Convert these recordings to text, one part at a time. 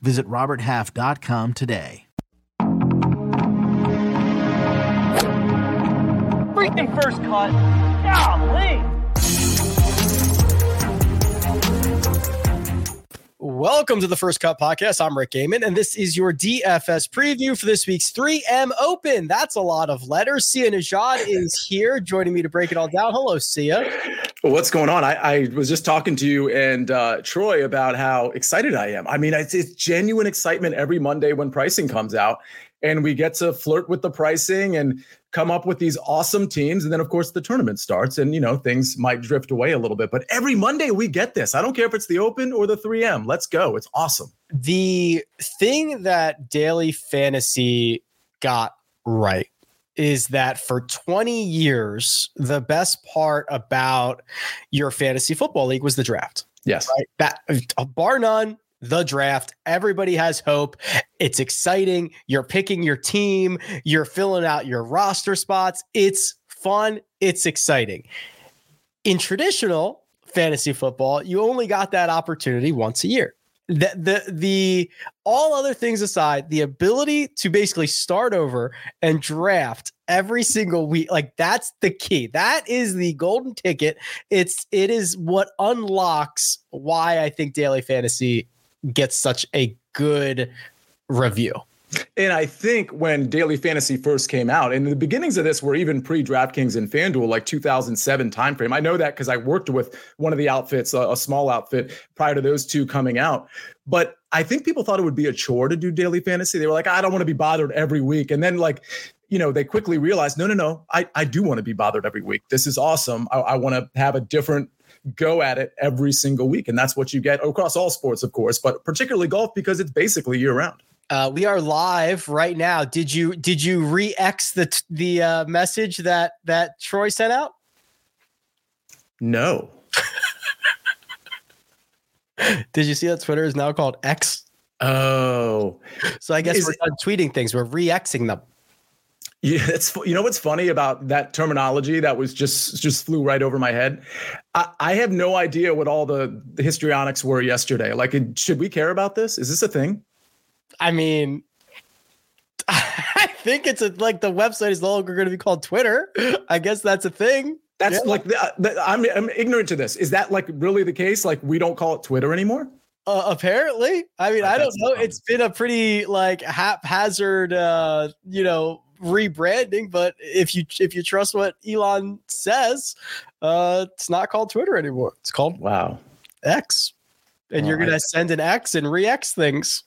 Visit RobertHalf.com today. Freaking first cut. Golly. Welcome to the First Cut Podcast. I'm Rick Gehman, and this is your DFS preview for this week's 3M Open. That's a lot of letters. Sia Nejad is here joining me to break it all down. Hello, Sia. What's going on? I, I, was just talking to you and uh, Troy about how excited I am. I mean, it's, it's genuine excitement every Monday when pricing comes out and we get to flirt with the pricing and come up with these awesome teams and then of course the tournament starts and you know things might drift away a little bit. But every monday we get this. I don't care if it's the open or the 3m let's go. It's awesome. The thing that daily fantasy got right is that for 20 years the best part about your fantasy football league was the draft. Yes. Right? That bar none the draft. Everybody has hope. It's exciting. You're picking your team, you're filling out your roster spots. It's fun, it's exciting. In traditional fantasy football, you only got that opportunity once a year. The, the the all other things aside, the ability to basically start over and draft every single week, like that's the key. That is the golden ticket. It's it is what unlocks why I think daily fantasy gets such a good review. And I think when Daily Fantasy first came out, and the beginnings of this were even pre DraftKings and FanDuel, like 2007 timeframe. I know that because I worked with one of the outfits, a, a, small outfit, prior to those two coming out. But I think people thought it would be a chore to do Daily Fantasy. They were like, I don't want to be bothered every week. And then, like, you know, they quickly realized, no, no, no, I, I do want to be bothered every week. This is awesome. I, I want to have a different go at it every single week. And that's what you get across all sports, of course, but particularly golf because it's basically year round. Uh, we are live right now. Did you did you re-X the the uh, message that that Troy sent out? No. did you see that Twitter is now called X? Oh, so I guess is we're done tweeting things. We're re-Xing them. Yeah, it's you know what's funny about that terminology that was just just flew right over my head. I, I have no idea what all the, the histrionics were yesterday. Like, should we care about this? Is this a thing? I mean, I think it's a, like the website is no longer going to be called Twitter. I guess that's a thing. That's yeah. like the, the, I'm I'm ignorant to this. Is that like really the case? Like we don't call it Twitter anymore? Uh, apparently, I mean, oh, I don't know. It's been a pretty like haphazard, uh, you know, rebranding, but if you if you trust what Elon says, uh, it's not called Twitter anymore. It's called Wow X, and oh, you're gonna send an X and re-X things.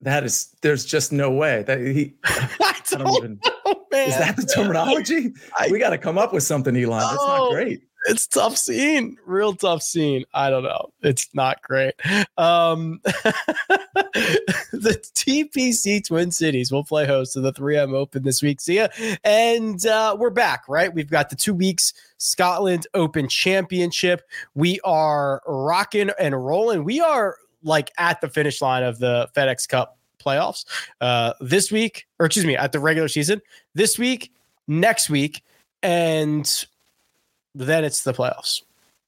That is, there's just no way that he. I don't, I don't even. Know, is that the terminology? I, we got to come up with something, Elon. That's not great it's tough scene, real tough scene. I don't know. It's not great. Um, the TPC Twin Cities will play host to the 3M Open this week. See ya. And uh, we're back, right? We've got the two weeks Scotland Open Championship. We are rocking and rolling. We are like at the finish line of the FedEx Cup playoffs uh, this week, or excuse me, at the regular season this week, next week, and then it's the playoffs.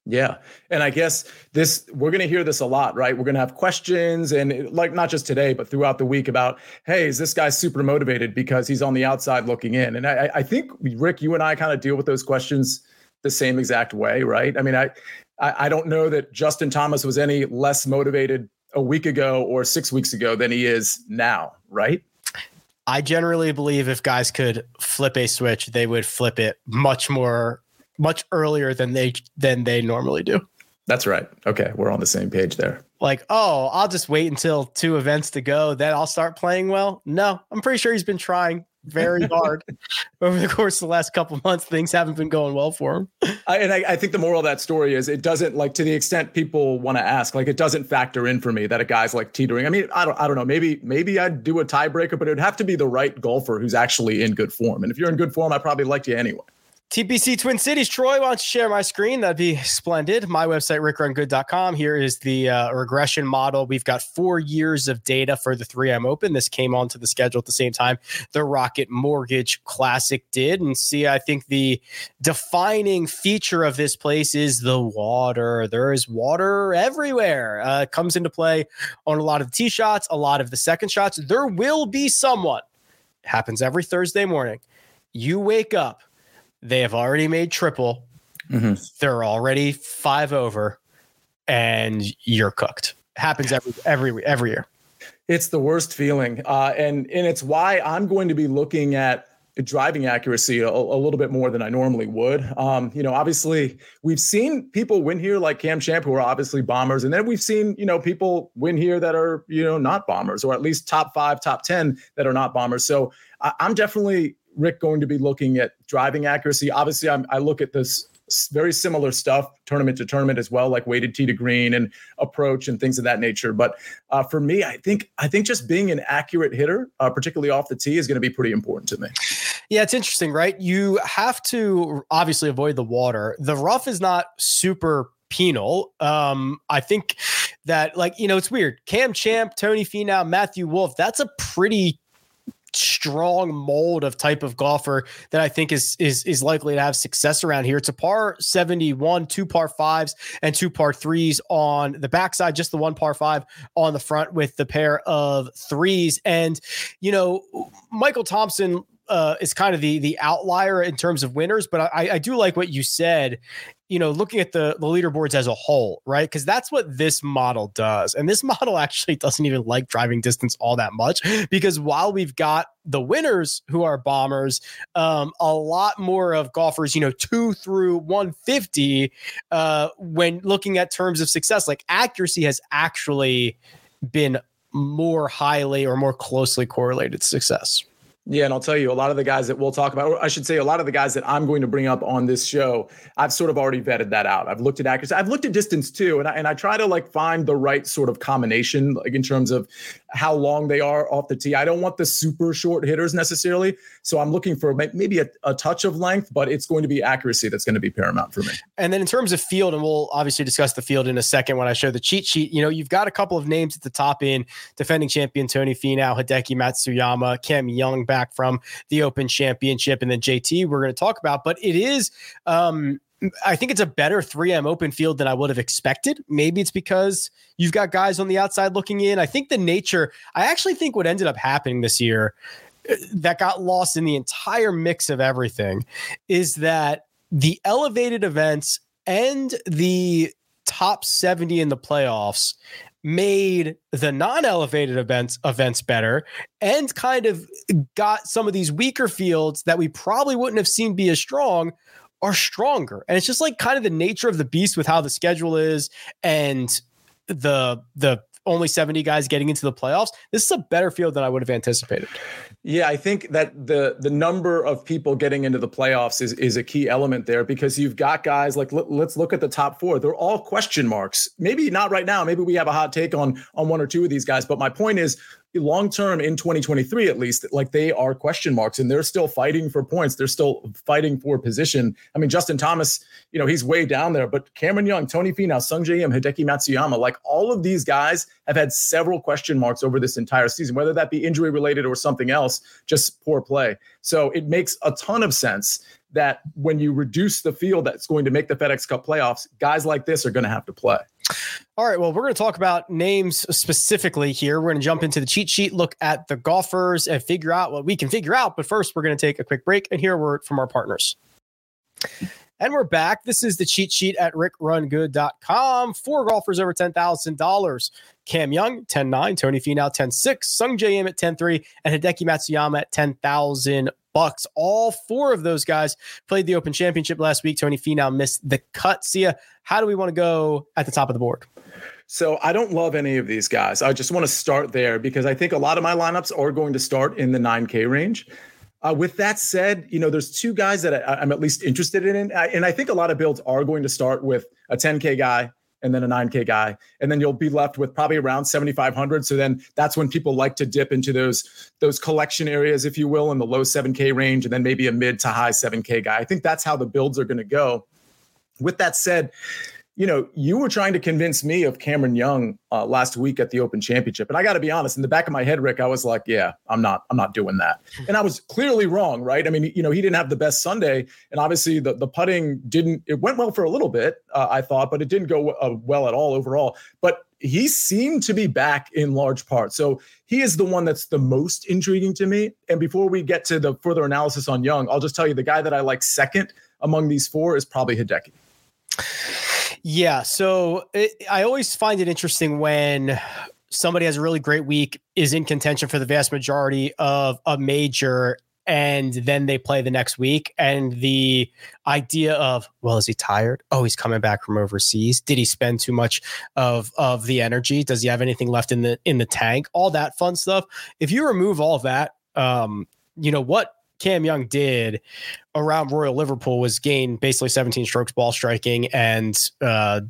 Yeah. And I guess this, we're going to hear this a lot, right? We're going to have questions and like not just today, but throughout the week about, hey, is this guy super motivated because he's on the outside looking in? And I, I think, Rick, you and I kind of deal with those questions the same exact way, right? I mean, I, I don't know that Justin Thomas was any less motivated a week ago or six weeks ago than he is now, right? I generally believe if guys could flip a switch, they would flip it much more much earlier than they than they normally do. That's right. Okay, we're on the same page there. Like, oh, I'll just wait until two events to go, then I'll start playing well. No, I'm pretty sure he's been trying very hard over the course of the last couple months. Things haven't been going well for him. I, and I, I, think the moral of that story is it doesn't like to the extent people want to ask, like it doesn't factor in for me that a guy's like teetering. I mean, I don't, I don't know. Maybe, maybe I'd do a tiebreaker, but it would have to be the right golfer who's actually in good form. And if you're in good form, I probably liked you anyway. TPC Twin Cities, Troy, don't you share my screen? That'd be splendid. My website, rickrungood.com. Here is the uh, regression model. We've got four years of data for the 3M Open. This came onto the schedule at the same time the Rocket Mortgage Classic did. And see, I think the defining feature of this place is the water. There is water everywhere. Uh, comes into play on a lot of the tee shots, a lot of the second shots. There will be someone, happens every Thursday morning. You wake up they have already made triple. Mm-hmm. They're already five over, and you're cooked. Happens every every every year. It's the worst feeling, uh, and and it's why I'm going to be looking at driving accuracy a, a, little bit more than I normally would. Um, you know, obviously we've seen people win here like Cam Champ who are obviously bombers, and then we've seen you know people win here that are you know not bombers or at least top five, top ten that are not bombers. So I, I'm definitely Rick going to be looking at driving accuracy? Obviously, I'm, I look at this very similar stuff tournament to tournament as well like weighted tee to green and approach and things of that nature. But uh, for me i think i think just being an accurate hitter uh, particularly off the tee is going to be pretty important to me. Yeah it's interesting right? You have to obviously avoid the water. The rough is not super penal. Um i think that like you know it's weird. Cam champ tony finau matthew Wolff. that's a pretty strong mold of type of golfer that I think is is is likely to have success around here. It's a par 71, two par fives and two par threes on the backside, just the one par five on the front with the pair of threes. And you know, Michael Thompson uh, is kind of the the outlier in terms of winners, but I, I do like what you said you know, looking at the, the leaderboards as a whole, right? Because that's what this model does. And this model actually doesn't even like driving distance all that much because while we've got the winners who are bombers, um, a lot more of golfers, you know, two through 150, uh, when looking at terms of success, like accuracy has actually been more highly or more closely correlated to success. Yeah, and I'll tell you, a lot of the guys that we'll talk about, or I should say, a lot of the guys that I'm going to bring up on this show, I've sort of already vetted that out. I've looked at accuracy, I've looked at distance too, and I, and I try to like find the right sort of combination, like in terms of how long they are off the tee. I don't want the super short hitters necessarily. So I'm looking for maybe a, a touch of length, but it's going to be accuracy that's going to be paramount for me. And then in terms of field, and we'll obviously discuss the field in a second when I show the cheat sheet, you know, you've got a couple of names at the top in defending champion Tony Finau, Hideki Matsuyama, Cam Young back from the Open Championship, and then JT we're going to talk about. But it is um I think it's a better 3M open field than I would have expected. Maybe it's because you've got guys on the outside looking in. I think the nature, I actually think what ended up happening this year uh, that got lost in the entire mix of everything is that the elevated events and the top 70 in the playoffs made the non-elevated events events better and kind of got some of these weaker fields that we probably wouldn't have seen be as strong are stronger. And it's just like kind of the nature of the beast with how the schedule is and the the only 70 guys getting into the playoffs. This is a better field than I would have anticipated. Yeah, I think that the the number of people getting into the playoffs is is a key element there because you've got guys like let, us look at the top 4. They're all question marks. Maybe not right now. Maybe we have a hot take on on one or two of these guys, but my point is long term in 2023 at least like they are question marks and they're still fighting for points. They're still fighting for position. I mean justin thomas you know he's way down there but cameron young tony finau sungjae im hideki matsuyama like all of these guys have had several question marks over this entire season whether that be injury related or something else just poor play. So it makes a ton of sense that when you reduce the field that's going to make the FedEx Cup playoffs, guys like this are going to have to play. All right. Well, we're going to talk about names specifically here. We're going to jump into the cheat sheet, look at the golfers, and figure out what we can figure out. But first, we're going to take a quick break and hear a word from our partners. And we're back. This is the cheat sheet at rickrungood.com. Four golfers over $10,000. Cam Young, 10 9, Tony Finau, 10 6, Sungjae Im at 10 3, and Hideki Matsuyama at 10,000 bucks. All four of those guys played the Open Championship last week. Tony Finau missed the cut. Sia, how do we want to go at the top of the board? So I don't love any of these guys. I just want to start there because I think a lot of my lineups are going to start in the 9K range. Uh, with that said, you know, there's two guys that I, am at least interested in, and I think a lot of builds are going to start with a 10K guy and then a 9K guy, and then you'll be left with probably around 7,500. So then that's when people like to dip into those those collection areas, if you will, in the low 7K range, and then maybe a mid to high 7K guy. I think that's how the builds are going to go. With that said, you know, you were trying to convince me of Cameron Young uh, last week at the Open Championship, and I got to be honest. In the back of my head, Rick, I was like, "Yeah, I'm not, I'm not doing that," and I was clearly wrong, right? I mean, you know, he didn't have the best Sunday, and obviously the the putting didn't. It went well for a little bit, uh, I thought, but it didn't go uh, well at all overall. But he seemed to be back in large part, so he is the one that's the most intriguing to me. And before we get to the further analysis on Young, I'll just tell you the guy that I like second among these four is probably Hideki. Yeah. So it, I always find it interesting when somebody has a really great week, is in contention for the vast majority of a major, and then they play the next week. And the idea of, well, is he tired? Oh, he's coming back from overseas. Did he spend too much of of the energy? Does he have anything left in the in the tank? All that fun stuff. If you remove all that, um, you know what Cam Young did around Royal Liverpool was gain basically 17 strokes ball striking and uh,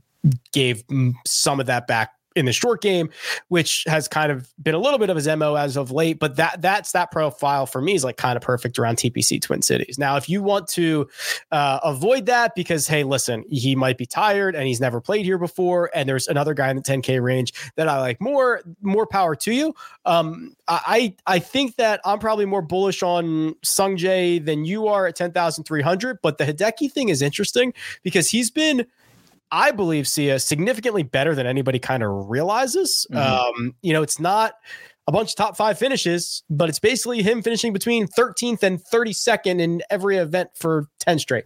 gave some of that back in the short game, which has kind of been a little bit of his mo as of late. But that that's that profile for me is like kind of perfect around TPC Twin Cities. Now, if you want to uh, avoid that because hey, listen, he might be tired and he's never played here before, and there's another guy in the 10K range that I like more, more power to you. Um, I I think that I'm probably more bullish on Sungjae than you are at 10,300. But the Hideki thing is interesting because he's been I believe, Sia significantly better than anybody kind of realizes. Mm-hmm. Um, you know, it's not a bunch of top five finishes, but it's basically him finishing between 13th and 32nd in every event for 10 straight.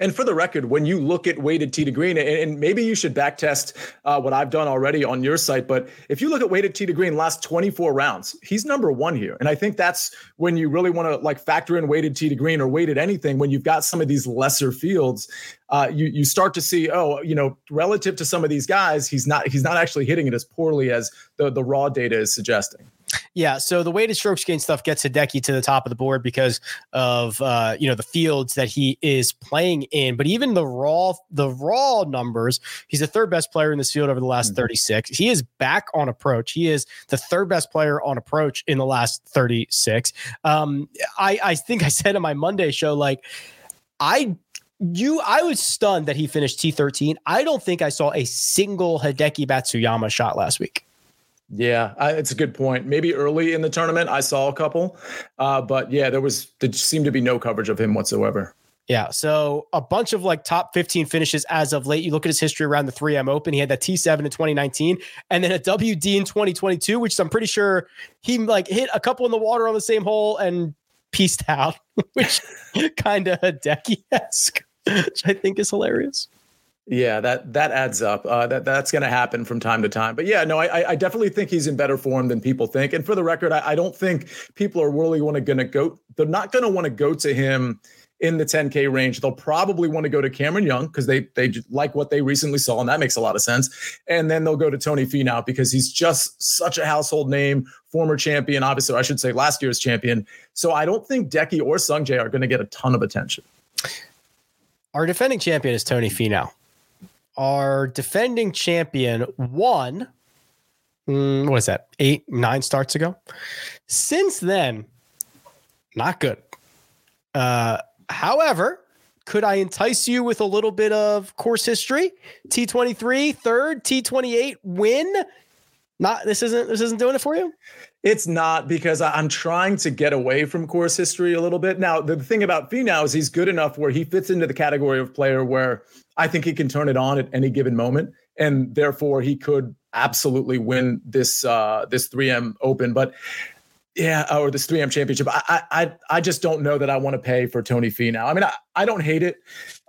And for the record, when you look at weighted tee to green, and, maybe you should backtest uh, what I've done already on your site, but if you look at weighted tee to green last 24 rounds, he's number one here. And I think that's when you really want to like factor in weighted tee to green or weighted anything when you've got some of these lesser fields. Uh, you you start to see, oh, you know, relative to some of these guys, he's not he's not actually hitting it as poorly as the the raw data is suggesting. Yeah, so the weighted strokes gain stuff gets Hideki to the top of the board because of uh, you know the fields that he is playing in. But even the raw the raw numbers, he's the third best player in this field over the last mm-hmm. 36. He is back on approach. He is the third best player on approach in the last 36. Um, I I think I said in my Monday show like I you I was stunned that he finished T13. I don't think I saw a single Hideki Matsuyama shot last week. Yeah, I, it's a good point. Maybe early in the tournament, I saw a couple, uh, but yeah, there was there seemed to be no coverage of him whatsoever. Yeah, so a bunch of like top 15 finishes as of late. You look at his history around the 3M Open. He had that T7 in 2019 and then a WD in 2022, which I'm pretty sure he like hit a couple in the water on the same hole and pieced out, which kind of Deki esque, which I think is hilarious. Yeah, that that adds up. Uh, that that's going to happen from time to time. But yeah, no, I I definitely think he's in better form than people think. And for the record, I, I don't think people are really want to going to go. They're not going to want to go to him in the 10K range. They'll probably want to go to Cameron Young because they they like what they recently saw, and that makes a lot of sense. And then they'll go to Tony Finau because he's just such a household name, former champion, obviously I should say last year's champion. So I don't think Deki or Sungjae are going to get a ton of attention. Our defending champion is Tony Finau our defending champion won. Mm, what is that? Eight, nine starts ago. Since then, not good. Uh, however, could I entice you with a little bit of course history? T23, third, T28 win. Not this isn't this isn't doing it for you. It's not because I'm trying to get away from course history a little bit. Now, the thing about Finau is he's good enough where he fits into the category of player where I think he can turn it on at any given moment, and therefore he could absolutely win this uh, this 3M Open. But yeah, or this 3M Championship. I I I just don't know that I want to pay for Tony Finau. I mean, I, I don't hate it,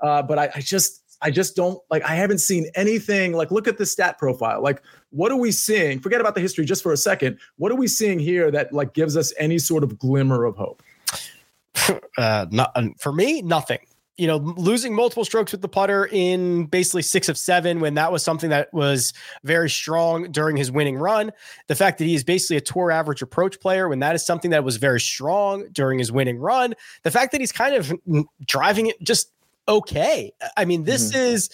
uh, but I, I just I just don't like, I haven't seen anything like, look at the stat profile. Like, what are we seeing? Forget about the history just for a second. What are we seeing here that like gives us any sort of glimmer of hope? Uh, not, for me, nothing you know, losing multiple strokes with the putter in basically six of seven when that was something that was very strong during his winning run. The fact that he is basically a tour average approach player when that is something that was very strong during his winning run. The fact that he's kind of driving it just okay. I mean, this mm-hmm. is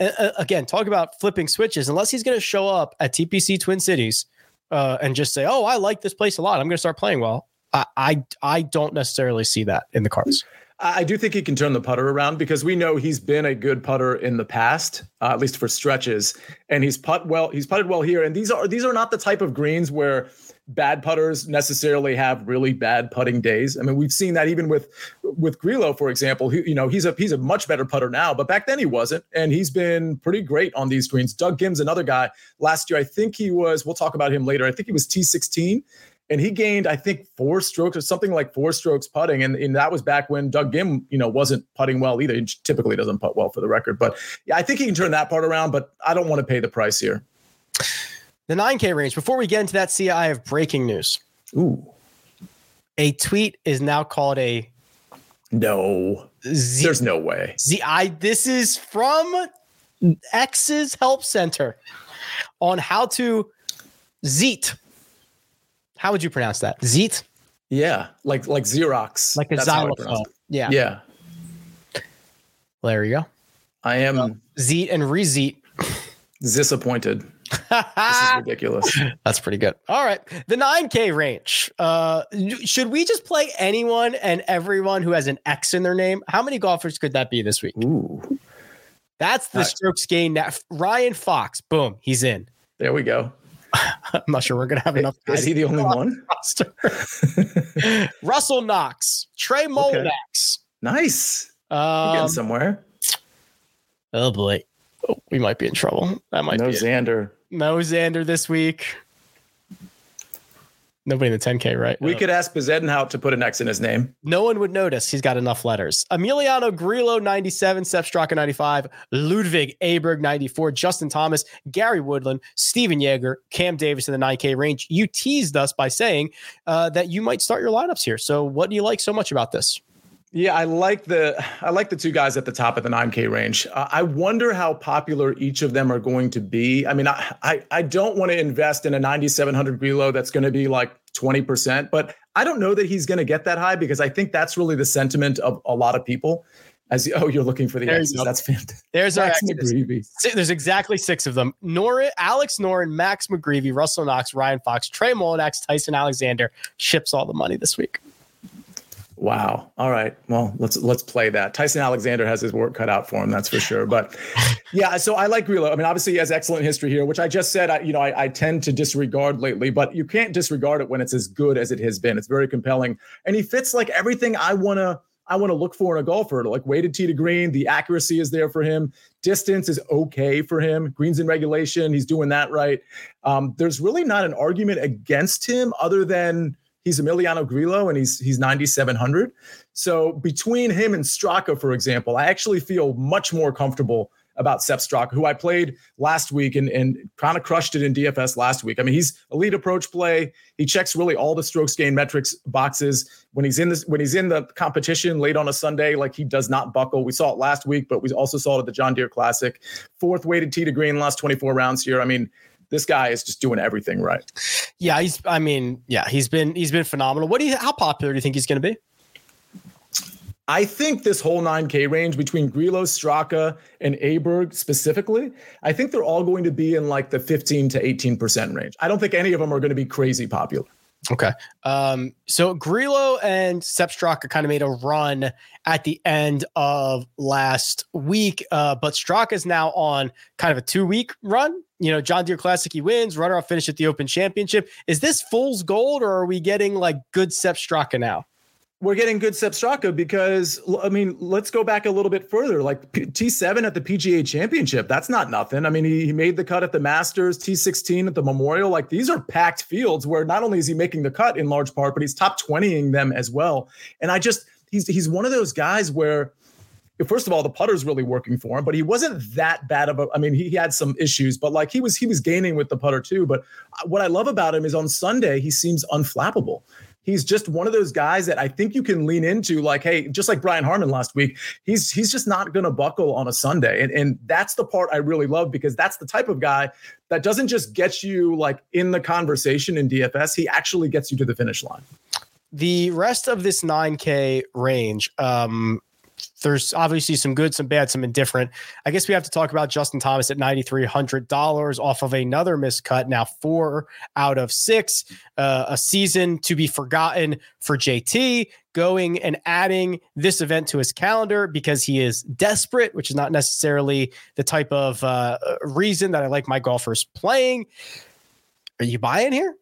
uh, again talk about flipping switches. Unless he's going to show up at TPC Twin Cities uh, and just say, "Oh, I like this place a lot. I'm going to start playing well." I, I I don't necessarily see that in the cards. I do think he can turn the putter around because we know he's been a good putter in the past, uh, at least for stretches, and he's put well. He's putted well here, and these are these are not the type of greens where bad putters necessarily have really bad putting days. I mean, we've seen that even with with Grillo, for example. He, you know, he's a he's a much better putter now, but back then he wasn't, and he's been pretty great on these greens. Doug Ghim's another guy. Last year, I think he was. We'll talk about him later. I think he was T16 and he gained I think four strokes or something like four strokes putting, and, and that was back when Doug Ghim, you know, wasn't putting well either. He typically doesn't putt well for the record, but yeah, I think he can turn that part around. But I don't want to pay the price here. The 9K range. Before we get into that, see, I have breaking news. Ooh, a tweet is now called a. No, Z- there's no way. Z- I this is from X's Help Center on how to zeet how would you pronounce that? Zeet? Yeah, like like Xerox. Like a That's xylophone. Yeah. Yeah. Well, there you go. I am well, Zeet and rezeet. Disappointed. This is ridiculous. That's pretty good. All right. The 9K range. Uh, should we just play anyone and everyone who has an X in their name? How many golfers could that be this week? Ooh. That's the strokes gain. Ryan Fox. Boom. He's in. There we go. I'm not sure we're going to have enough. Is he the only one? Russell Knox, Trey Mullinax. Okay. Nice. Um, getting somewhere. Oh boy, oh, we might be in trouble. That might no be Xander. It. No Xander this week. Nobody in the 10K, right? We could ask Bezuidenhout to put an X in his name. No one would notice. He's got enough letters. Emiliano Grillo, 97. Sepp Straka, 95. Ludwig Aberg, 94. Justin Thomas, Gary Woodland, Stephan Jaeger, Cam Davis in the 9K range. You teased us by saying uh, that you might start your lineups here. So, what do you like so much about this? Yeah, I like the I like the two guys at the top of the 9K range. Uh, I wonder how popular each of them are going to be. I mean, I I, I don't want to invest in a 9700 Grillo that's going to be like 20%, but I don't know that he's going to get that high because I think that's really the sentiment of a lot of people. As you, oh, you're looking for the there X's. That's fantastic. There's our Max McGreevy. There's exactly six of them: Nora, Alex Noren, Max McGreevy, Russell Knox, Ryan Fox, Trey Mullinax, Tyson Alexander. Ships all the money this week. Wow. All right. Well, let's let's play that. Tyson Alexander has his work cut out for him, that's for sure. But yeah, so I like Grillo. I mean, obviously he has excellent history here, which I just said. I, you know, I, I tend to disregard lately, but you can't disregard it when it's as good as it has been. It's very compelling, and he fits like everything I want to I want to look for in a golfer. Like weighted tee to green, the accuracy is there for him. Distance is okay for him. Greens in regulation, he's doing that right. Um, there's really not an argument against him other than He's Emiliano Grillo and he's he's 9700. So between him and Straka, for example, I actually feel much more comfortable about Sepp Straka, who I played last week and, and kind of crushed it in DFS last week. I mean, he's elite approach play. He checks really all the strokes gain metrics boxes. When he's in this, when he's in the competition late on a Sunday, like he does not buckle. We saw it last week, but we also saw it at the John Deere Classic. Fourth weighted tee to green last 24 rounds here. I mean, this guy is just doing everything right. Yeah, he's. I mean, yeah, he's been he's been phenomenal. What do you? How popular do you think he's going to be? I think this whole 9K range between Grillo, Straka, and Aberg specifically, I think they're all going to be in like the 15 to 18% range. I don't think any of them are going to be crazy popular. Okay. Um, so Grillo and Sepp Straka kind of made a run at the end of last week, uh, but Straka is now on kind of a two week run. You know, John Deere Classic, he wins, runner up finish at the Open Championship. Is this fool's gold or are we getting like good Sepp Straka now? We're getting good Sepp Straka because I mean, let's go back a little bit further. Like T7 at the PGA Championship, that's not nothing. I mean, he, he made the cut at the Masters, T16 at the Memorial. Like these are packed fields where not only is he making the cut in large part, but he's top 20ing them as well. And I just he's he's one of those guys where first of all, the putter's really working for him, but he wasn't that bad of a. I mean, he, he, had some issues, but like he was he was gaining with the putter too. But uh, what I love about him is on Sunday he seems unflappable. He's just one of those guys that I think you can lean into. Like, hey, just like Brian Harman last week, he's he's just not to buckle on a Sunday, and and that's the part I really love because that's the type of guy that doesn't just get you like in the conversation in DFS. He actually gets you to the finish line. The rest of this 9K range, um, there's obviously some good, some bad, some indifferent. I guess we have to talk about Justin Thomas at $9,300 off of another miscut. Now, four out of six, uh, a season to be forgotten for JT going and adding this event to his calendar because he is desperate, which is not necessarily the type of uh, reason that I like my golfers playing. Are you buying here?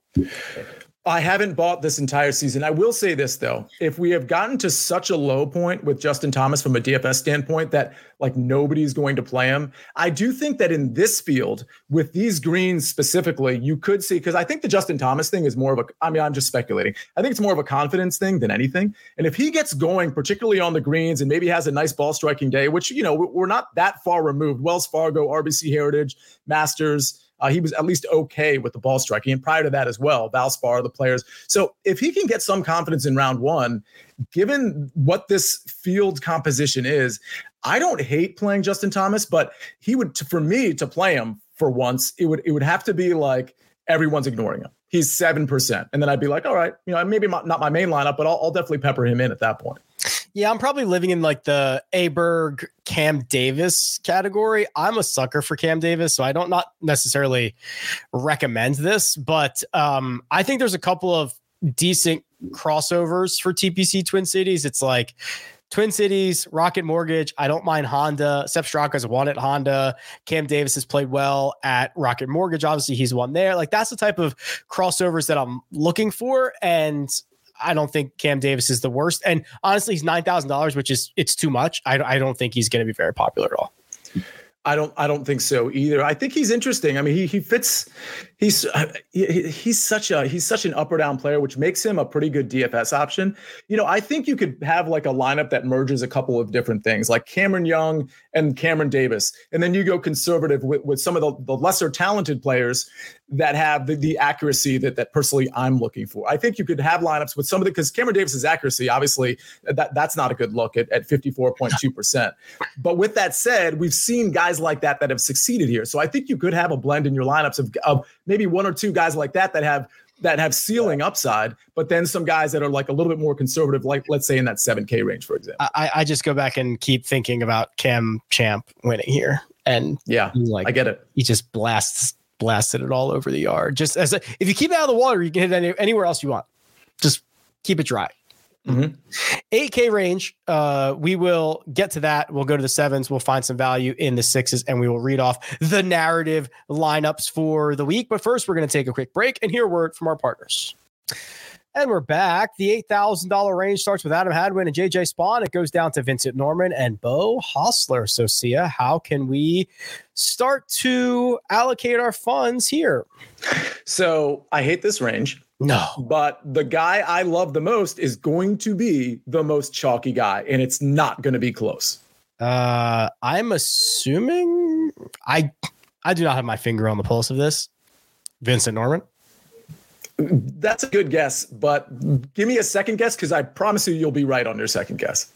I haven't bought this entire season. I will say this though. If we have gotten to such a low point with Justin Thomas from a DFS standpoint that like nobody's going to play him, I do think that in this field with these greens specifically, you could see because I think the Justin Thomas thing is more of a I mean, I'm just speculating. I think it's more of a confidence thing than anything. And if he gets going, particularly on the greens and maybe has a nice ball striking day, which you know, we're not that far removed. Wells Fargo, RBC Heritage, Masters, uh, he was at least okay with the ball striking. And prior to that as well, Valspar, the players. So if he can get some confidence in round one, given what this field composition is, I don't hate playing Justin Thomas, but he would, for me to play him for once, it would, it would have to be like everyone's ignoring him. He's 7%. And then I'd be like, all right, you know, maybe not my main lineup, but I'll, I'll definitely pepper him in at that point. Yeah, I'm probably living in like the Aberg Cam Davis category. I'm a sucker for Cam Davis, so I don't not necessarily recommend this, but um, I think there's a couple of decent crossovers for TPC Twin Cities. It's like Twin Cities, Rocket Mortgage. I don't mind Honda. Sepp Straka's won at Honda. Cam Davis has played well at Rocket Mortgage. Obviously, he's won there. Like that's the type of crossovers that I'm looking for. And I don't think Cam Davis is the worst. And honestly, he's nine thousand dollars, which is it's too much. I, I don't think he's going to be very popular at all. I don't I don't think so either. I think he's interesting. I mean, he he fits he's uh, he, he's such a he's such an up or down player which makes him a pretty good DFS option. You know, I think you could have like a lineup that merges a couple of different things, like Cameron Young and Cameron Davis. And then you go conservative with, with some of the, the lesser talented players that have the, the accuracy that that personally I'm looking for. I think you could have lineups with some of the because Cameron Davis's accuracy, obviously, that that's not a good look at, at 54.2%. but with that said, we've seen guys like that that have succeeded here. So I think you could have a blend in your lineups of, of maybe one or two guys like that that have that have ceiling upside, but then some guys that are like a little bit more conservative, like let's say in that 7K range, for example. I, I just go back and keep thinking about Cam Champ winning here. And yeah, like I get it. He just blasts blasted it all over the yard. Just as a, if you keep it out of the water, you can hit it any, anywhere else you want. Just keep it dry. Mm-hmm. 8K range. Uh, we will get to that. We'll go to the sevens. We'll find some value in the sixes, and we will read off the narrative lineups for the week. But first, we're going to take a quick break and hear a word from our partners. And we're back. The $8,000 range starts with Adam Hadwin and JJ Spaun. It goes down to Vincent Norrman and Beau Hossler. So, Sia, how can we start to allocate our funds here? So, I hate this range. No. But the guy I love the most is going to be the most chalky guy, and it's not going to be close. Uh, I'm assuming I I do not have my finger on the pulse of this. Vincent Norrman. That's a good guess, but give me a second guess because I promise you you'll be right on your second guess.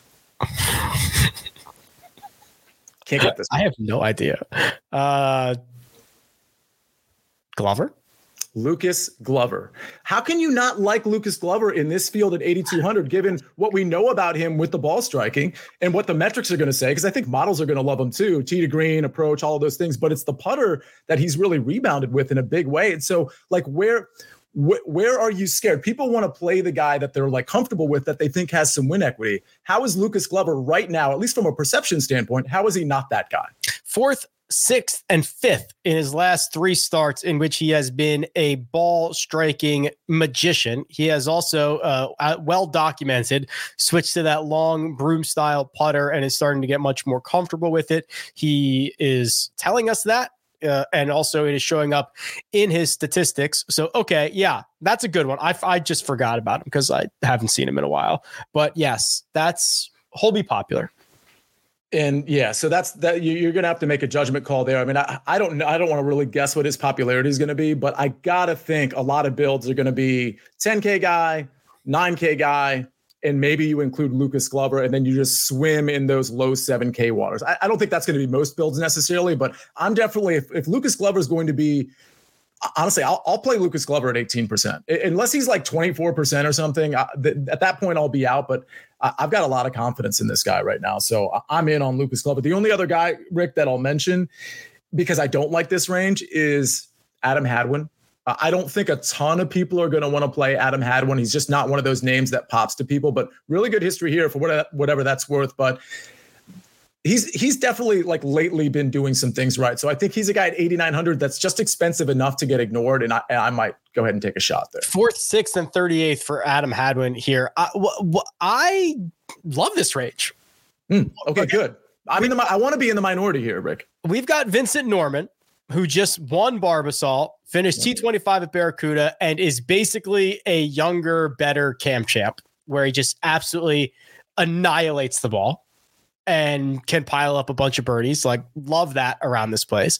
Can't get this. I have no idea. Uh, Glover. Lucas Glover. How can you not like Lucas Glover in this field at 8,200, given what we know about him with the ball striking and what the metrics are going to say? Because I think models are going to love him too. Tee to green, approach, all of those things. But it's the putter that he's really rebounded with in a big way. And so, like, where wh- where are you scared? People want to play the guy that they're like comfortable with that they think has some win equity. How is Lucas Glover right now, at least from a perception standpoint, how is he not that guy? Fourth sixth and fifth in his last three starts in which he has been a ball striking magician. He has also uh, well documented switched to that long broom style putter and is starting to get much more comfortable with it. He is telling us that. Uh, and also it is showing up in his statistics. So, okay, yeah, that's a good one. I, I just forgot about him because I haven't seen him in a while. But yes, that's Holby popular. And yeah, so that's that you're going to have to make a judgment call there. I mean, I, I don't know. I don't want to really guess what his popularity is going to be, but I got to think a lot of builds are going to be 10K guy, 9K guy, and maybe you include Lucas Glover, and then you just swim in those low 7K waters. I, I don't think that's going to be most builds necessarily, but I'm definitely, if, if Lucas Glover is going to be, honestly, I'll, I'll play Lucas Glover at 18%, unless he's like 24% or something. I, th- at that point, I'll be out, but I, I've got a lot of confidence in this guy right now. So I'm in on Lucas Glover. The only other guy, Rick, that I'll mention because I don't like this range is Adam Hadwin. Uh, I don't think a ton of people are going to want to play Adam Hadwin. He's just not one of those names that pops to people, but really good history here for whatever that's worth. But he's he's definitely like lately been doing some things right. So I think he's a guy at 8,900 that's just expensive enough to get ignored. And I, I might go ahead and take a shot there. Fourth, sixth, and 38th for Adam Hadwin here. I, I love this range. Mm, okay, good. I'm in the, I want to be in the minority here, Rick. We've got Vincent Norrman, who just won Barbasol, finished T25 at Barracuda, and is basically a younger, better cam champ, where he just absolutely annihilates the ball and can pile up a bunch of birdies. Like, love that around this place.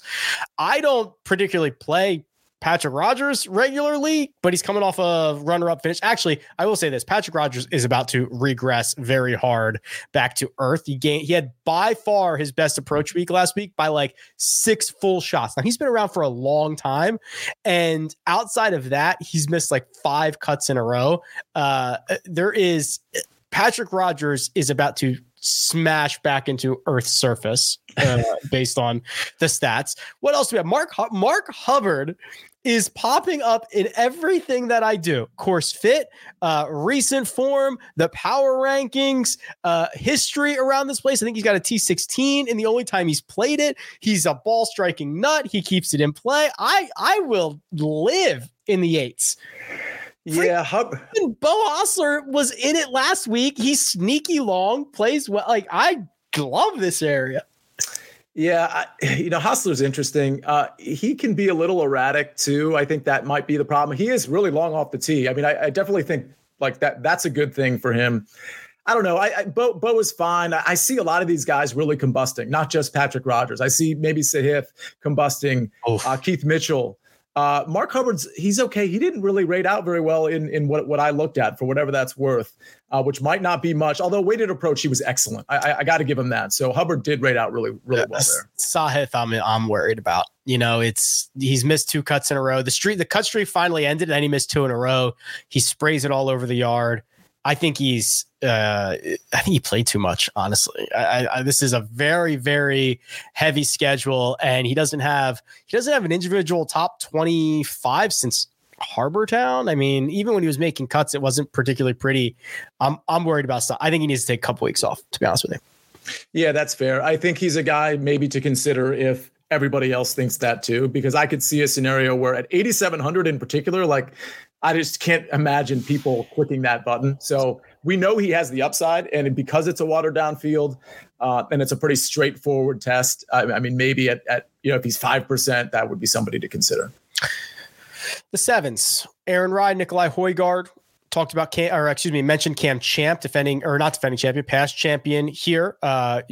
I don't particularly play Patrick Rodgers regularly, but he's coming off a runner up finish. Actually, I will say this Patrick Rodgers is about to regress very hard back to earth. He gained, he had by far his best approach week last week by like six full shots. Now, he's been around for a long time. And outside of that, he's missed like five cuts in a row. Uh, there is Patrick Rodgers is about to smash back into Earth's surface uh, based on the stats. What else do we have? Mark Mark Hubbard is popping up in everything that I do. Course fit, uh, recent form, the power rankings, uh, history around this place. I think he's got a T16, and the only time he's played it, he's a ball striking nut. He keeps it in play. I I will live in the eights. Yeah, Hub- Beau Hossler was in it last week. He's sneaky long, plays well. Like I love this area. Yeah, I, you know, Hossler's interesting. Uh, he can be a little erratic too. I think that might be the problem. He is really long off the tee. I mean, I, I definitely think like that. That's a good thing for him. I don't know. I, I Beau, Beau is fine. I, I, see a lot of these guys really combusting, not just Patrick Rodgers. I see maybe Sahith combusting, uh, Keith Mitchell. Uh, Mark Hubbard's he's okay. He didn't really rate out very well in in what what I looked at for whatever that's worth, uh, which might not be much. Although weighted approach, he was excellent. I, I, I got to give him that. So Hubbard did rate out really really yeah, well there. Sahith, I'm I'm worried about. You know, it's he's missed two cuts in a row. The street the cut streak finally ended, and then he missed two in a row. He sprays it all over the yard. I think he's. Uh, I think he played too much. Honestly, I, I, this is a very, very heavy schedule, and he doesn't have he doesn't have an individual top twenty five since Harbour Town. I mean, even when he was making cuts, it wasn't particularly pretty. I'm I'm worried about stuff. I think he needs to take a couple weeks off. To be honest with you. Yeah, that's fair. I think he's a guy maybe to consider if everybody else thinks that too, because I could see a scenario where at 8,700 in particular, like I just can't imagine people clicking that button. So we know he has the upside, and because it's a watered down field, uh, and it's a pretty straightforward test. I, I mean, maybe at, at you know if he's five percent, that would be somebody to consider. The sevens: Aaron Rai, Nikolai Højgaard. Talked about Cam, or excuse me, mentioned Cam Champ defending or not defending champion, past champion here. Uh,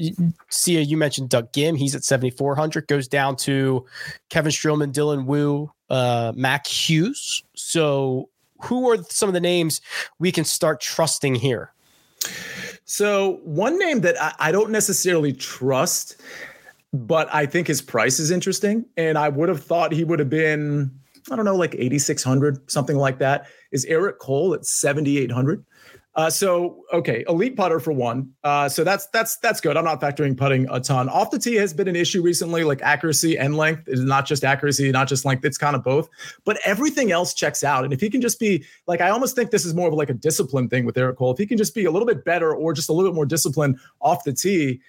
Sia, you mentioned Doug Ghim. He's at 7,400. Goes down to Kevin Streelman, Dylan Wu, uh, Mac Hughes. So, who are some of the names we can start trusting here? So, one name that I, I don't necessarily trust, but I think his price is interesting, and I would have thought he would have been, I don't know, like 8,600, something like that, is Eric Cole at 7,800. Uh, so okay, elite putter for one. Uh, so that's that's that's good. I'm not factoring putting a ton. Off the tee has been an issue recently, like accuracy and length. It's not just accuracy, not just length. It's kind of both. But everything else checks out. And if he can just be like, I almost think this is more of like a discipline thing with Eric Cole. If he can just be a little bit better or just a little bit more disciplined off the tee,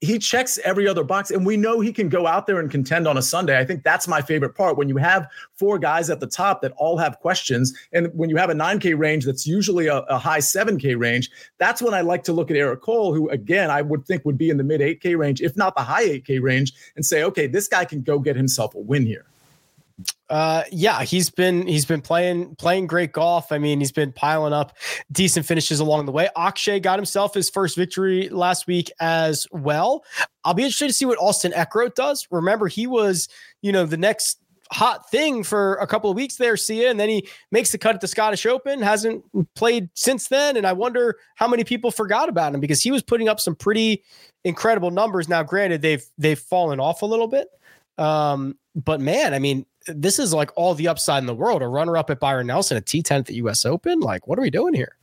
he checks every other box and we know he can go out there and contend on a Sunday. I think that's my favorite part when you have four guys at the top that all have questions and when you have a 9k range that's usually a, a high 7k range, that's when I like to look at Eric Cole who again I would think would be in the mid 8k range if not the high 8k range and say okay, this guy can go get himself a win here. Uh, yeah, he's been he's been playing playing great golf. I mean, he's been piling up decent finishes along the way. Akshay got himself his first victory last week as well. I'll be interested to see what Austin Eckroat does. Remember, he was you know the next hot thing for a couple of weeks there, Sia, and then he makes the cut at the Scottish Open, hasn't played since then. And I wonder how many people forgot about him because he was putting up some pretty incredible numbers. Now, granted, they've they've fallen off a little bit. Um, but man, I mean, this is like all the upside in the world. A runner up at Byron Nelson, a T10 at the US Open. Like, what are we doing here?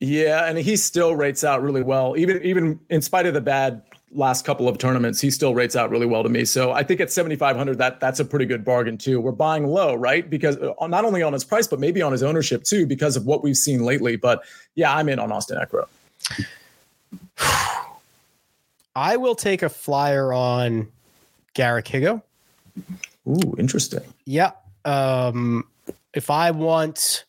Yeah, and he still rates out really well, even even in spite of the bad last couple of tournaments, he still rates out really well to me. So I think at 7,500, that that's a pretty good bargain too. We're buying low, right? Because uh, not only on his price, but maybe on his ownership too, because of what we've seen lately. But yeah, I'm in on Austin Eckroat. I will take a flyer on Garrick Higgo. Ooh, interesting. Yeah. Um, if I want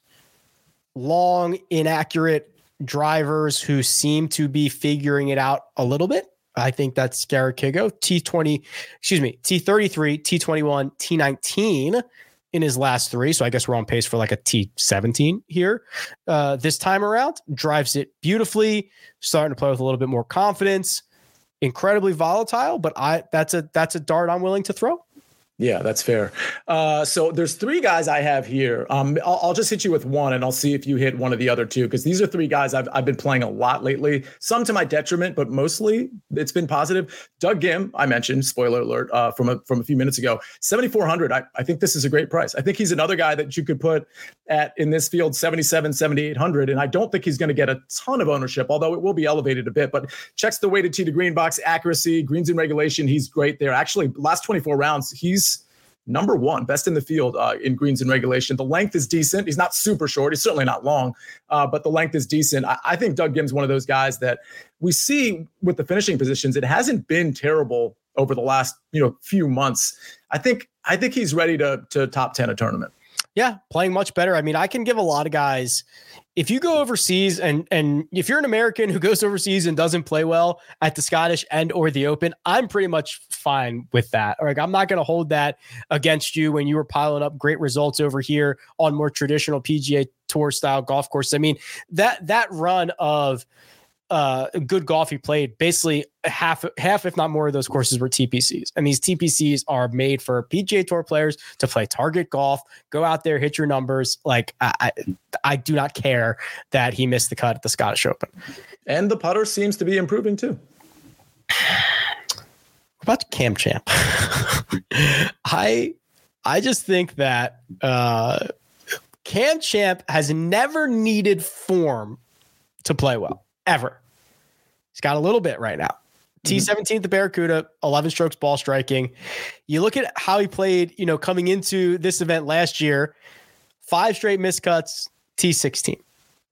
long, inaccurate drivers who seem to be figuring it out a little bit, I think that's Garrick Higgo. T20, excuse me, T33, T21, T19 in his last three. So I guess we're on pace for like a T17 here. Uh, this time around, drives it beautifully, starting to play with a little bit more confidence. Incredibly volatile, but I that's a that's a dart I'm willing to throw. Yeah, that's fair. Uh, so there's three guys I have here. Um, I'll, I'll, just hit you with one, and I'll see if you hit one of the other two because these are three guys I've I've been playing a lot lately. Some to my detriment, but mostly it's been positive. Doug Ghim, I mentioned, spoiler alert, uh, from a from a few minutes ago, 7,400. I, I think this is a great price. I think he's another guy that you could put at in this field 77, 7,800, and I don't think he's going to get a ton of ownership, although it will be elevated a bit. But checks the weighted tee to green box accuracy, greens in regulation. He's great there. Actually, last 24 rounds, he's number one, best in the field uh, in greens and regulation. The length is decent. He's not super short. He's certainly not long, uh, but the length is decent. I, I think Doug Ghim's one of those guys that we see with the finishing positions. It hasn't been terrible over the last you know few months. I think I think he's ready to to top ten a tournament. Yeah, playing much better. I mean, I can give a lot of guys if you go overseas and and if you're an American who goes overseas and doesn't play well at the Scottish and or the Open, I'm pretty much fine with that. Like I'm not going to hold that against you when you were piling up great results over here on more traditional PGA Tour style golf courses. I mean that that run of uh, good golf he played, basically half, half, if not more of those courses were TPCs. And these TPCs are made for PGA Tour players to play target golf, go out there, hit your numbers. Like I, I, I do not care that he missed the cut at the Scottish Open. And the putter seems to be improving too. What about Cam Champ? I, I just think that uh, Cam Champ has never needed form to play well ever. He's got a little bit right now. Mm-hmm. T17 the Barracuda, 11 strokes ball striking. You look at how he played, you know, coming into this event last year, five straight miscuts, T16.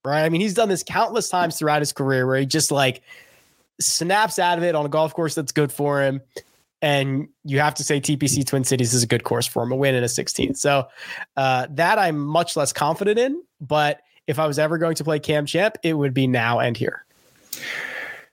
Right? I mean, he's done this countless times throughout his career where he just like snaps out of it on a golf course that's good for him. And you have to say TPC Twin Cities is a good course for him, a win in a 16. So uh, that I'm much less confident in. But if I was ever going to play Cam Champ, it would be now and here.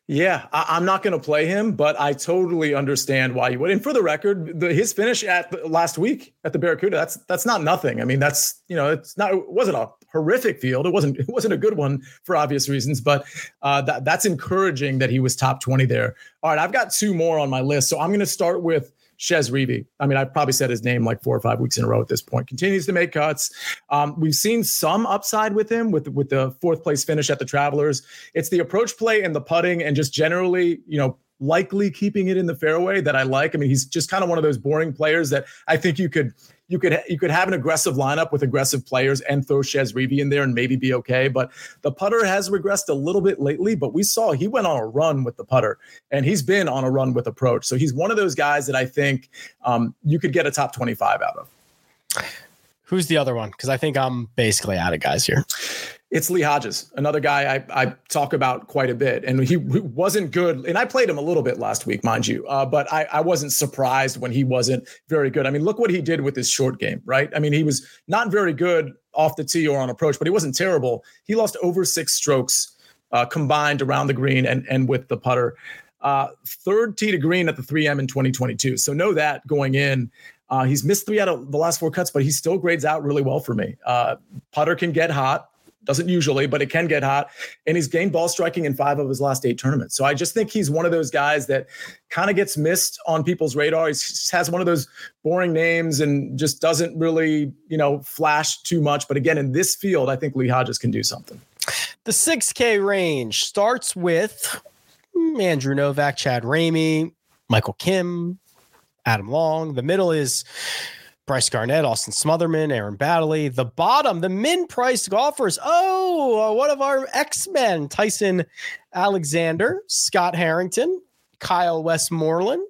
Yeah, I, am not going to play him, but I totally understand why you would. And for the record, the, his finish at last week at the Barracuda, that's that's not nothing. I mean, that's you know, it's not it wasn't a horrific field. It wasn't it wasn't a good one for obvious reasons, but uh, that that's encouraging that he was top 20 there. All right, I've got two more on my list, so I'm going to start with Chez Reavie. I mean, I've probably said his name like four or five weeks in a row at this point. Continues to make cuts. Um, we've seen some upside with him with with the fourth place finish at the Travelers. It's the approach play and the putting, and just generally, you know, likely keeping it in the fairway that I like. I mean, he's just kind of one of those boring players that I think you could you could you could have an aggressive lineup with aggressive players and throw Chez Reavie in there and maybe be okay. But the putter has regressed a little bit lately. But we saw he went on a run with the putter, and he's been on a run with approach. So he's one of those guys that I think um, you could get a top twenty five out of. Who's the other one? Because I think I'm basically out of guys here. It's Lee Hodges, another guy I, I talk about quite a bit. And he, wasn't good. And I played him a little bit last week, mind you. Uh, but I, I wasn't surprised when he wasn't very good. I mean, look what he did with his short game, right? I mean, he was not very good off the tee or on approach, but he wasn't terrible. He lost over six strokes uh, combined around the green and, and with the putter. Uh, third tee to green at the 3M in 2022. So know that going in. Uh, he's missed three out of the last four cuts, but he still grades out really well for me. Uh, putter can get hot Doesn't usually, but it can get hot. And he's gained ball striking in five of his last eight tournaments. So I just think he's one of those guys that kind of gets missed on people's radar. He has one of those boring names and just doesn't really, you know, flash too much. But again, in this field, I think Lee Hodges can do something. The 6K range starts with hmm, Andrew Novak, Chad Ramey, Michael Kim, Adam Long. The middle is Bryce Garnett, Austin Smotherman, Aaron Baddeley. The bottom, the min priced golfers. Oh, uh, one of our X Men, Tyson Alexander, Scott Harrington, Kyle Westmoreland.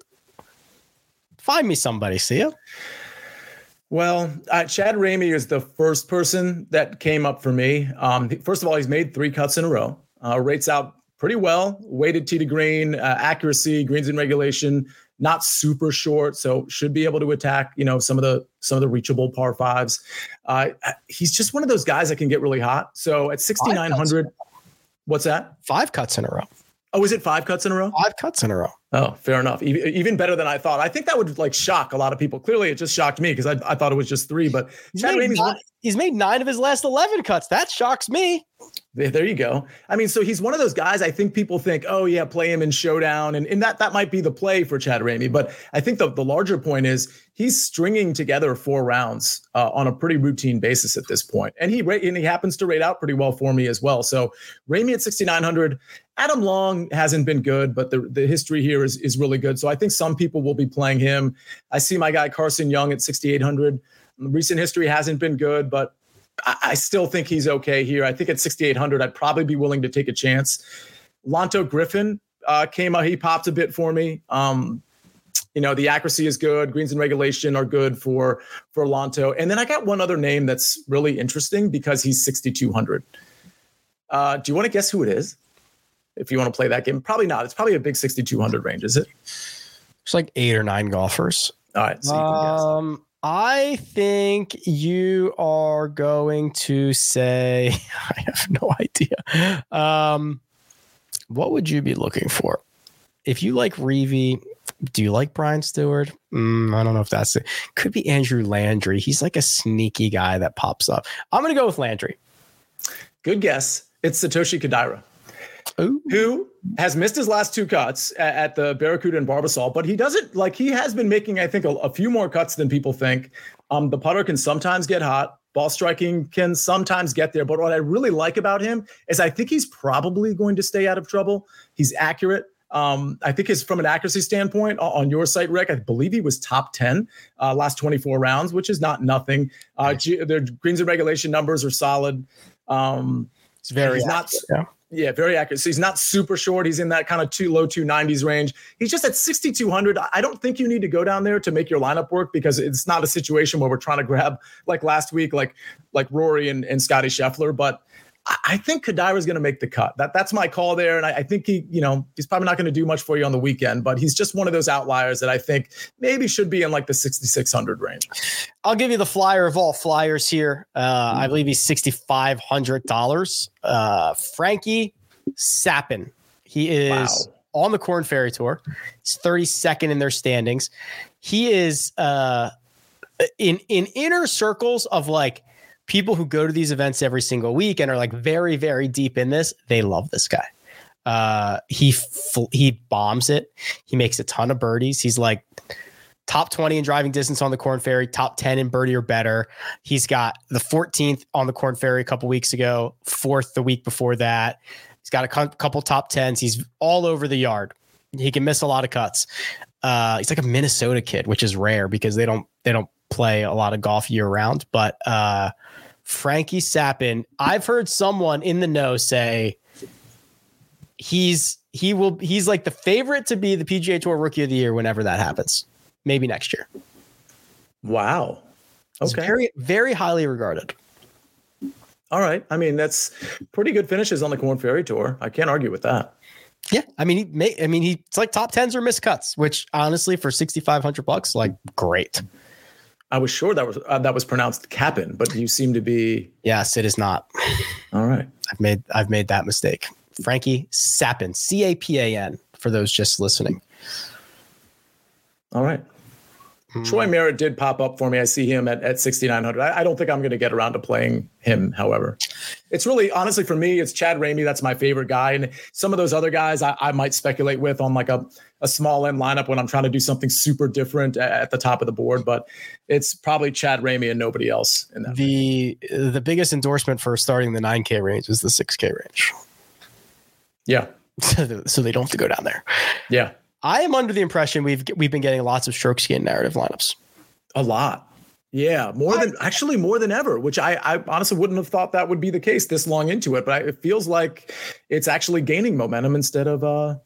Find me somebody, see you. Well, uh, Chad Ramey is the first person that came up for me. Um, first of all, he's made three cuts in a row. Uh, rates out pretty well. Weighted tee to green, uh, accuracy, greens in regulation, not super short, so should be able to attack. You know some of the some of the reachable par fives. Uh, he's just one of those guys that can get really hot. So at sixty nine hundred, what's that? Five cuts in a row. Oh, is it five cuts in a row? Five cuts in a row. Oh, fair enough. Even better than I thought. I think that would like shock a lot of people. Clearly, it just shocked me because I, I thought it was just three. But he's made, nine, he's made nine of his last eleven cuts. That shocks me. There you go. I mean, so he's one of those guys. I think people think, oh yeah, play him in showdown, and, and that that might be the play for Chad Ramey. But I think the the larger point is he's stringing together four rounds uh, on a pretty routine basis at this point, and he and he happens to rate out pretty well for me as well. So Ramey at sixty nine hundred. Adam Long hasn't been good, but the, the history here is, is really good. So I think some people will be playing him. I see my guy Carson Young at 6,800. Recent history hasn't been good, but I, I still think he's okay here. I think at 6,800, I'd probably be willing to take a chance. Lanto Griffin uh, came out, he popped a bit for me. Um, you know the accuracy is good greens and regulation are good for for lanto and then i got one other name that's really interesting because he's 6200 uh, do you want to guess who it is if you want to play that game. Probably not. It's probably a big 6,200 range, is it? It's like eight or nine golfers. All right. So um, I think you are going to say, I have no idea. Um, what would you be looking for? If you like Reavie, do you like Brian Stuard? Mm, I don't know if that's it. Could be Andrew Landry. He's like a sneaky guy that pops up. I'm going to go with Landry. Good guess. It's Satoshi Kodaira. Ooh. who has missed his last two cuts at, at, the Barracuda and Barbasol, but he doesn't like he has been making, I think, a, a few more cuts than people think. Um, the putter can sometimes get hot. Ball striking can sometimes get there, but what I really like about him is I think he's probably going to stay out of trouble. He's accurate. Um, I think his from an accuracy standpoint on your site, Rick, I believe he was top 10 uh, last 24 rounds, which is not nothing. Uh, G- their greens and regulation numbers are solid. Um, it's very he's not yeah. Yeah, very accurate. So he's not super short. He's in that kind of two low 290s range. He's just at 6,200. I don't think you need to go down there to make your lineup work because it's not a situation where we're trying to grab like last week, like like Rory and, and Scotty Scheffler. But I think Kodaira is going to make the cut. That that's my call there, and I, I think he, you know, he's probably not going to do much for you on the weekend, but he's just one of those outliers that I think maybe should be in like the 6600 range. I'll give you the flyer of all flyers here. Uh, I believe he's sixty five hundred dollars. Uh, Frankie Capan. He is wow. on the Corn Ferry Tour. He's thirty second in their standings. He is uh, in in inner circles of like people who go to these events every single week and are like very very deep in this they love this guy. Uh he fl- he bombs it. He makes a ton of birdies. He's like top 20 in driving distance on the corn ferry top 10 in birdie or better. He's got the 14th on the corn ferry a couple weeks ago fourth the week before that. He's got a couple top 10s he's all over the yard. He can miss a lot of cuts. Uh he's like a minnesota kid which is rare because they don't they don't play a lot of golf year round but uh Frankie Capan. I've heard someone in the know say he's he will he's like the favorite to be the PGA Tour Rookie of the Year whenever that happens. Maybe next year. Wow. Okay. He's very very highly regarded. All right. I mean, that's pretty good finishes on the Corn Ferry Tour. I can't argue with that. Yeah, I mean, he may. I mean, he's like top tens or miscuts, which honestly, for sixty five hundred bucks, like great. I was sure that was uh, that was pronounced Capin, but you seem to be. Yes, it is not. All right, I've made I've made that mistake. Frankie Capan, C A P A N, for those just listening. All right. Troy mm. Merritt did pop up for me. I see him at, at 6,900. I, I don't think I'm going to get around to playing him, however. It's really, honestly, for me, it's Chad Ramey. That's my favorite guy. And some of those other guys I, I might speculate with on like a, a small end lineup when I'm trying to do something super different at, at the top of the board. But it's probably Chad Ramey and nobody else in that. The the biggest endorsement for starting the 9K range is the 6K range. Yeah. so they don't have to go down there. Yeah. I am under the impression we've we've been getting lots of strokes gain narrative lineups. A lot. Yeah, more than actually more than ever, which I, I honestly wouldn't have thought that would be the case this long into it, but I, it feels like it's actually gaining momentum instead of uh,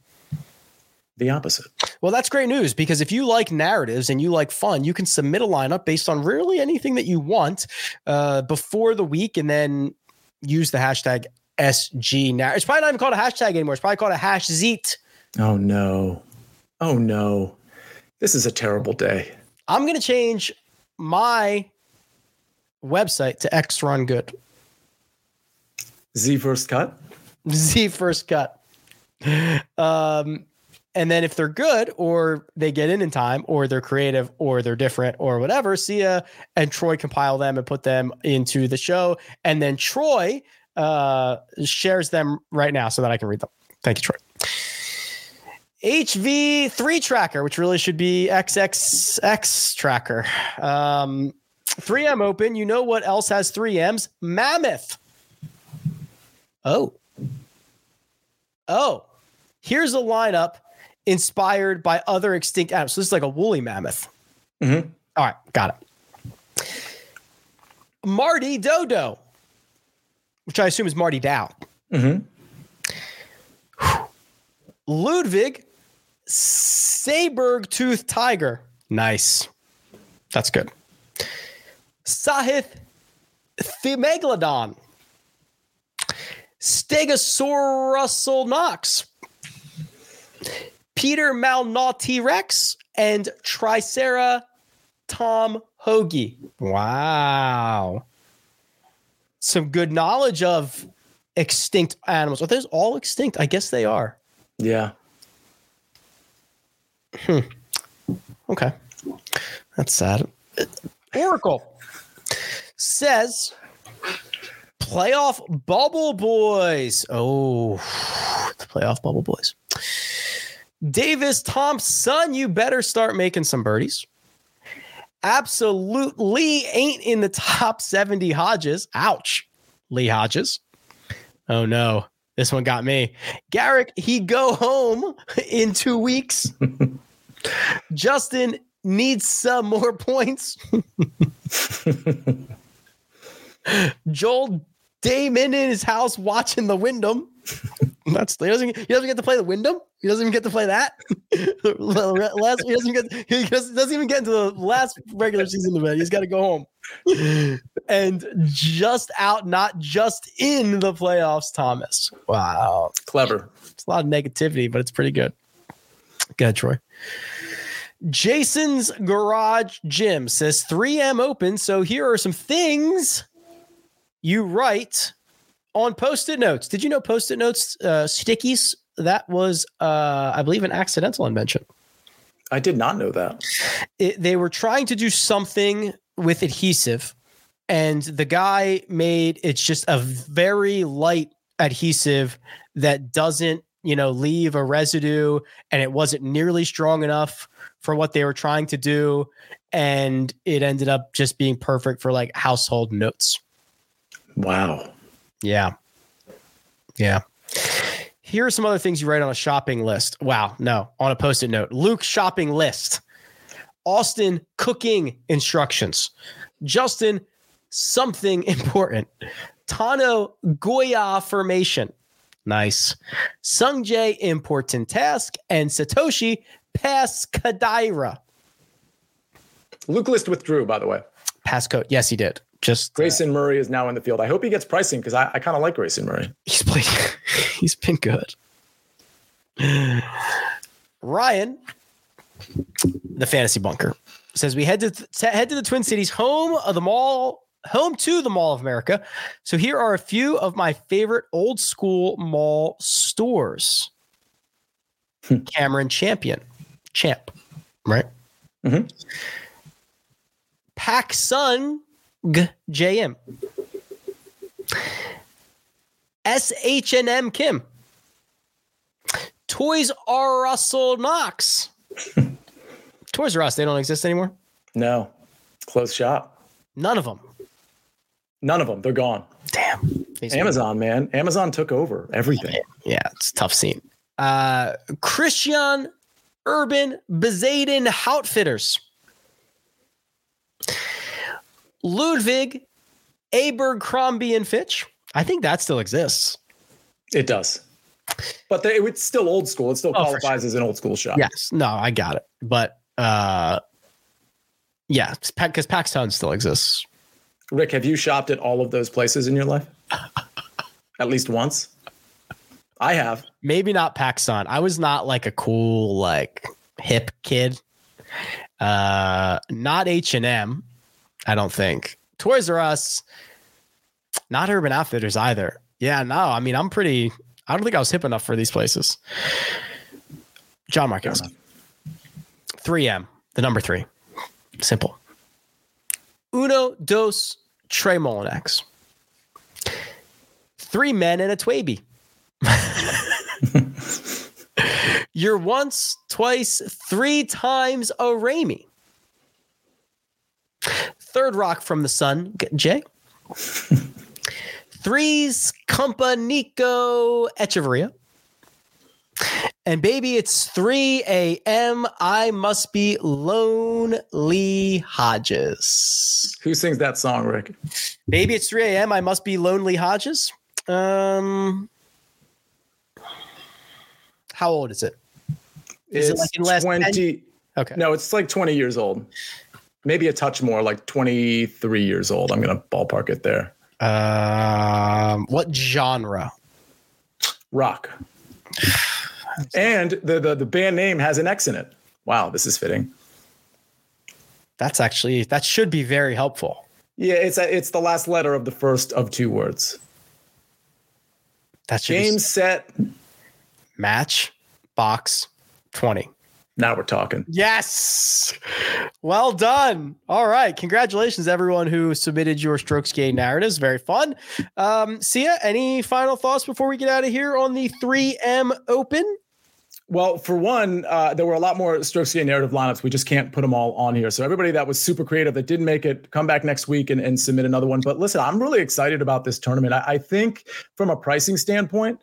the opposite. Well, that's great news because if you like narratives and you like fun, you can submit a lineup based on really anything that you want uh, before the week and then use the hashtag SG now. It's probably not even called a hashtag anymore. It's probably called a hash zeet. Oh no. Oh no. This is a terrible day. I'm going to change my website to X Run Good. Z first cut? Z first cut. Um, and then if they're good or they get in in time or they're creative or they're different or whatever, Sia and Troy compile them and put them into the show. And then Troy uh, shares them right now so that I can read them. Thank you, Troy. HV3 tracker, which really should be XXX tracker. Um, 3M open. You know what else has 3Ms? Mammoth. Oh. Oh. Here's a lineup inspired by other extinct animals. So this is like a woolly mammoth. Mm-hmm. All right, got it. Marty Dodo, which I assume is Marty Dow. Mm-hmm. Ludvig Saberg Tooth Tiger. Nice. That's good. Sahith Thimegalodon. Stegosaurus Knox. Peter Malnaughty Rex and Tricera Tom Hoagie. Wow. Some good knowledge of extinct animals. Are those all extinct? I guess they are. Yeah. Hmm. Okay. That's sad. Oracle says playoff bubble boys. Oh, the playoff bubble boys. Davis Thompson, you better start making some birdies. Absolutely ain't in the top 70 Hodges. Ouch. Lee Hodges. Oh no. This one got me. Garrick, he go home in two weeks. Justin needs some more points. Joel Dahmen in his house watching the Wyndham. That's he doesn't he doesn't get to play the Wyndham. He doesn't even get to play that. last he doesn't get he doesn't even get into the last regular season event. He's got to go home. and just out, not just in the playoffs. Thomas. Wow, Clever. it's a lot of negativity, but it's pretty good. Go ahead, Troy. Jason's Garage Gym says 3M open. So here are some things you write on post-it notes. Did you know post-it notes, uh, stickies? That was, uh, I believe, an accidental invention. I did not know that. It, they were trying to do something with adhesive, and the guy made it's just a very light adhesive that doesn't, you know, leave a residue, and it wasn't nearly strong enough for what they were trying to do, and it ended up just being perfect for like household notes. Wow. Yeah. Yeah. Here are some other things you write on a shopping list. Wow. No, on a post it note. Luke shopping list. Austin cooking instructions. Justin something important. Tano Goya formation. Nice. Sungjae important task. And Satoshi Pascadira. Luke List withdrew, by the way. Passcode. Yes, he did. Just uh, Grayson Murray is now in the field. I hope he gets pricing because I, I kind of like Grayson Murray. he's played he's been good ryan the fantasy bunker says we head to th- head to the twin cities home of the mall home to the mall of america so here are a few of my favorite old school mall stores cameron champion champ right Mhm. Pak Sun JM. SH&M Kim. Toys R Russell Knox. Toys R Us, they don't exist anymore. No, close shop. None of them. None of them. They're gone. Damn. Facebook. Amazon, man. Amazon took over everything. Yeah, it's a tough scene. Uh, Christian Urban Bezaden Outfitters. Ludvig Abercrombie and Fitch. I think that still exists. It does. But they, it's still old school. It still Oh, for qualifies as an old school shop. Yes. No, I got it. But uh yeah, because PacSun still exists. Rick, have you shopped at all of those places in your life? at least once? I have. Maybe not PacSun. I was not like a cool, like hip kid. Uh not H&M, I don't think. Toys R Us, not Urban Outfitters either. Yeah, no, I mean I'm pretty I don't think I was hip enough for these places. John Marquez. 3M, the number three. Simple. Uno, dos, Trey Molinex. Three men and a Twaby. You're once, twice, three times a Ramey. Third rock from the sun, Jay. Three's Companico Echeverria. And baby, it's 3 a.m. I must be Lonely Hodges. Who sings that song, Rick? Baby, it's 3 a.m. I must be Lonely Hodges. Um, how old is it? Is it It's like in the last 10? 20. Okay. No, it's like 20 years old. Maybe a touch more, like 23 years old. I'm going to ballpark it there. Um, what genre? Rock. And the, the the band name has an X in it. Wow, this is fitting. That's actually that should be very helpful. Yeah, it's a, it's the last letter of the first of two words. That's Game be set. match box 20. Now we're talking. Yes. Well done. All right. Congratulations, everyone who submitted your strokes gain narratives. Very fun. Um, Sia, any final thoughts before we get out of here on the 3M Open? Well, for one, uh, there were a lot more strokes gain narrative lineups. We just can't put them all on here. So everybody that was super creative that didn't make it, come back next week and, and submit another one. But listen, I'm really excited about this tournament. I, I think from a pricing standpoint,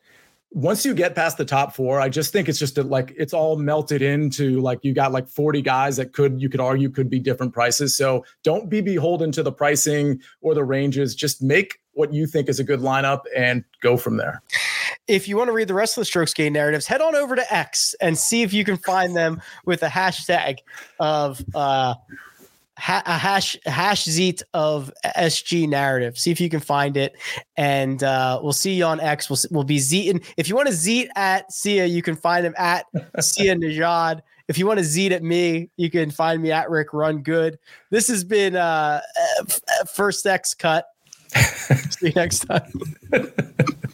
once you get past the top four, I just think it's just a, like it's all melted into like you got like 40 guys that could you could argue could be different prices. So don't be beholden to the pricing or the ranges. Just make what you think is a good lineup and go from there. If you want to read the rest of the strokes gain narratives, head on over to X and see if you can find them with a hashtag of uh, ha- a hash hash zeet of SG narrative. See if you can find it, and uh, we'll see you on X. We'll we'll be zeeting. If you want to zeet at Sia, you can find him at Sia Nejad. If you want to zeet at me, you can find me at Rick Run Good. This has been uh, first X cut. see you next time.